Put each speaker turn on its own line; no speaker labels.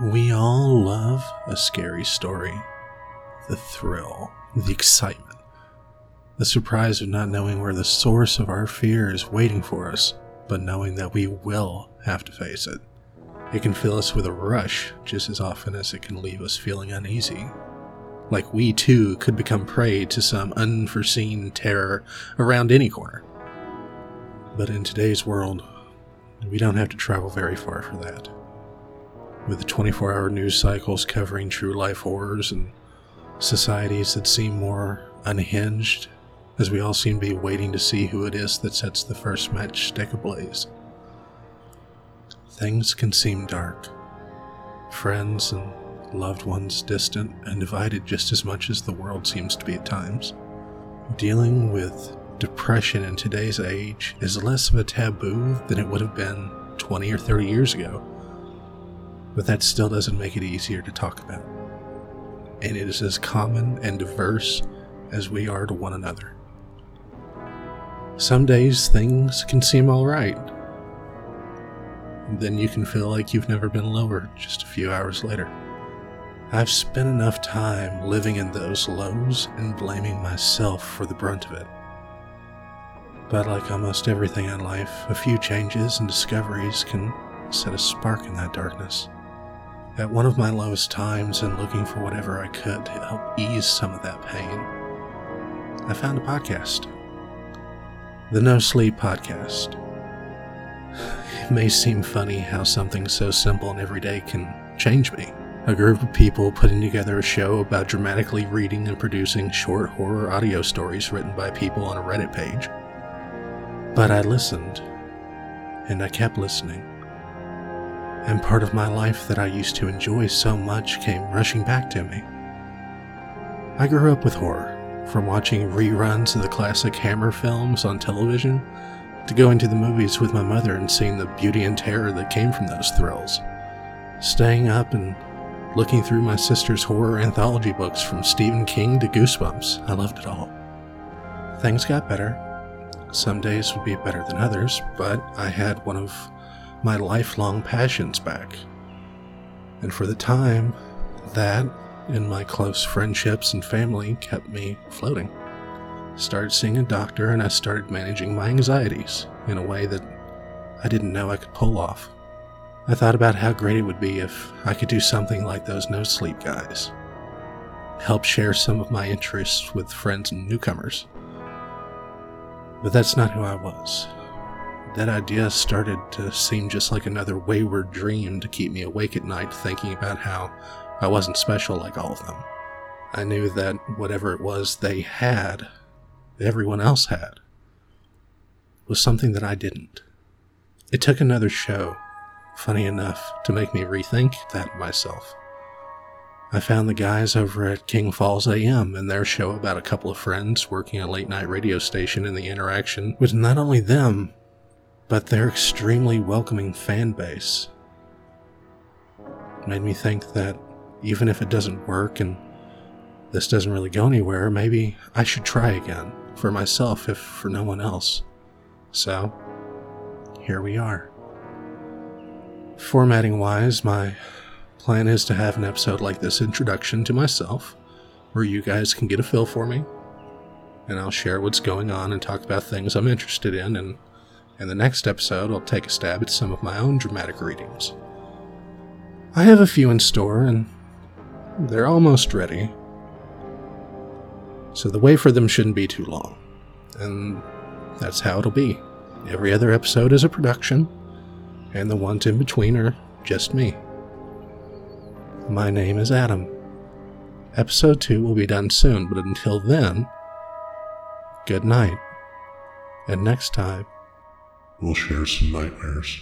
We all love a scary story. The thrill, the excitement, the surprise of not knowing where the source of our fear is waiting for us, but knowing that we will have to face it. It can fill us with a rush just as often as it can leave us feeling uneasy. Like we too could become prey to some unforeseen terror around any corner. But in today's world, we don't have to travel very far for that with the 24 hour news cycles covering true life horrors and societies that seem more unhinged, as we all seem to be waiting to see who it is that sets the first matchstick ablaze. Things can seem dark. Friends and loved ones distant and divided just as much as the world seems to be at times. Dealing with depression in today's age is less of a taboo than it would have been 20 or 30 years ago but that still doesn't make it easier to talk about. And it is as common and diverse as we are to one another. Some days things can seem alright. Then you can feel like you've never been lower just a few hours later. I've spent enough time living in those lows and blaming myself for the brunt of it. But like almost everything in life, a few changes and discoveries can set a spark in that darkness. At one of my lowest times and looking for whatever I could to help ease some of that pain, I found a podcast. The No Sleep Podcast. It may seem funny how something so simple and everyday can change me. A group of people putting together a show about dramatically reading and producing short horror audio stories written by people on a Reddit page. But I listened, and I kept listening and part of my life that I used to enjoy so much came rushing back to me. I grew up with horror, from watching reruns of the classic Hammer films on television to going to the movies with my mother and seeing the beauty and terror that came from those thrills. Staying up and looking through my sister's horror anthology books from Stephen King to Goosebumps, I loved it all. Things got better. Some days would be better than others, but I had one of my lifelong passions back. And for the time, that and my close friendships and family kept me floating. Started seeing a doctor and I started managing my anxieties in a way that I didn't know I could pull off. I thought about how great it would be if I could do something like those no sleep guys. Help share some of my interests with friends and newcomers. But that's not who I was that idea started to seem just like another wayward dream to keep me awake at night thinking about how I wasn't special like all of them. I knew that whatever it was they had, everyone else had, was something that I didn't. It took another show, funny enough, to make me rethink that myself. I found the guys over at King Falls AM and their show about a couple of friends working a late night radio station and the interaction with not only them, but their extremely welcoming fan base made me think that even if it doesn't work and this doesn't really go anywhere, maybe I should try again for myself, if for no one else. So, here we are. Formatting wise, my plan is to have an episode like this introduction to myself, where you guys can get a feel for me, and I'll share what's going on and talk about things I'm interested in and in the next episode, I'll take a stab at some of my own dramatic readings. I have a few in store, and they're almost ready. So the wait for them shouldn't be too long. And that's how it'll be. Every other episode is a production, and the ones in between are just me. My name is Adam. Episode 2 will be done soon, but until then, good night. And next time,
we'll share some nightmares.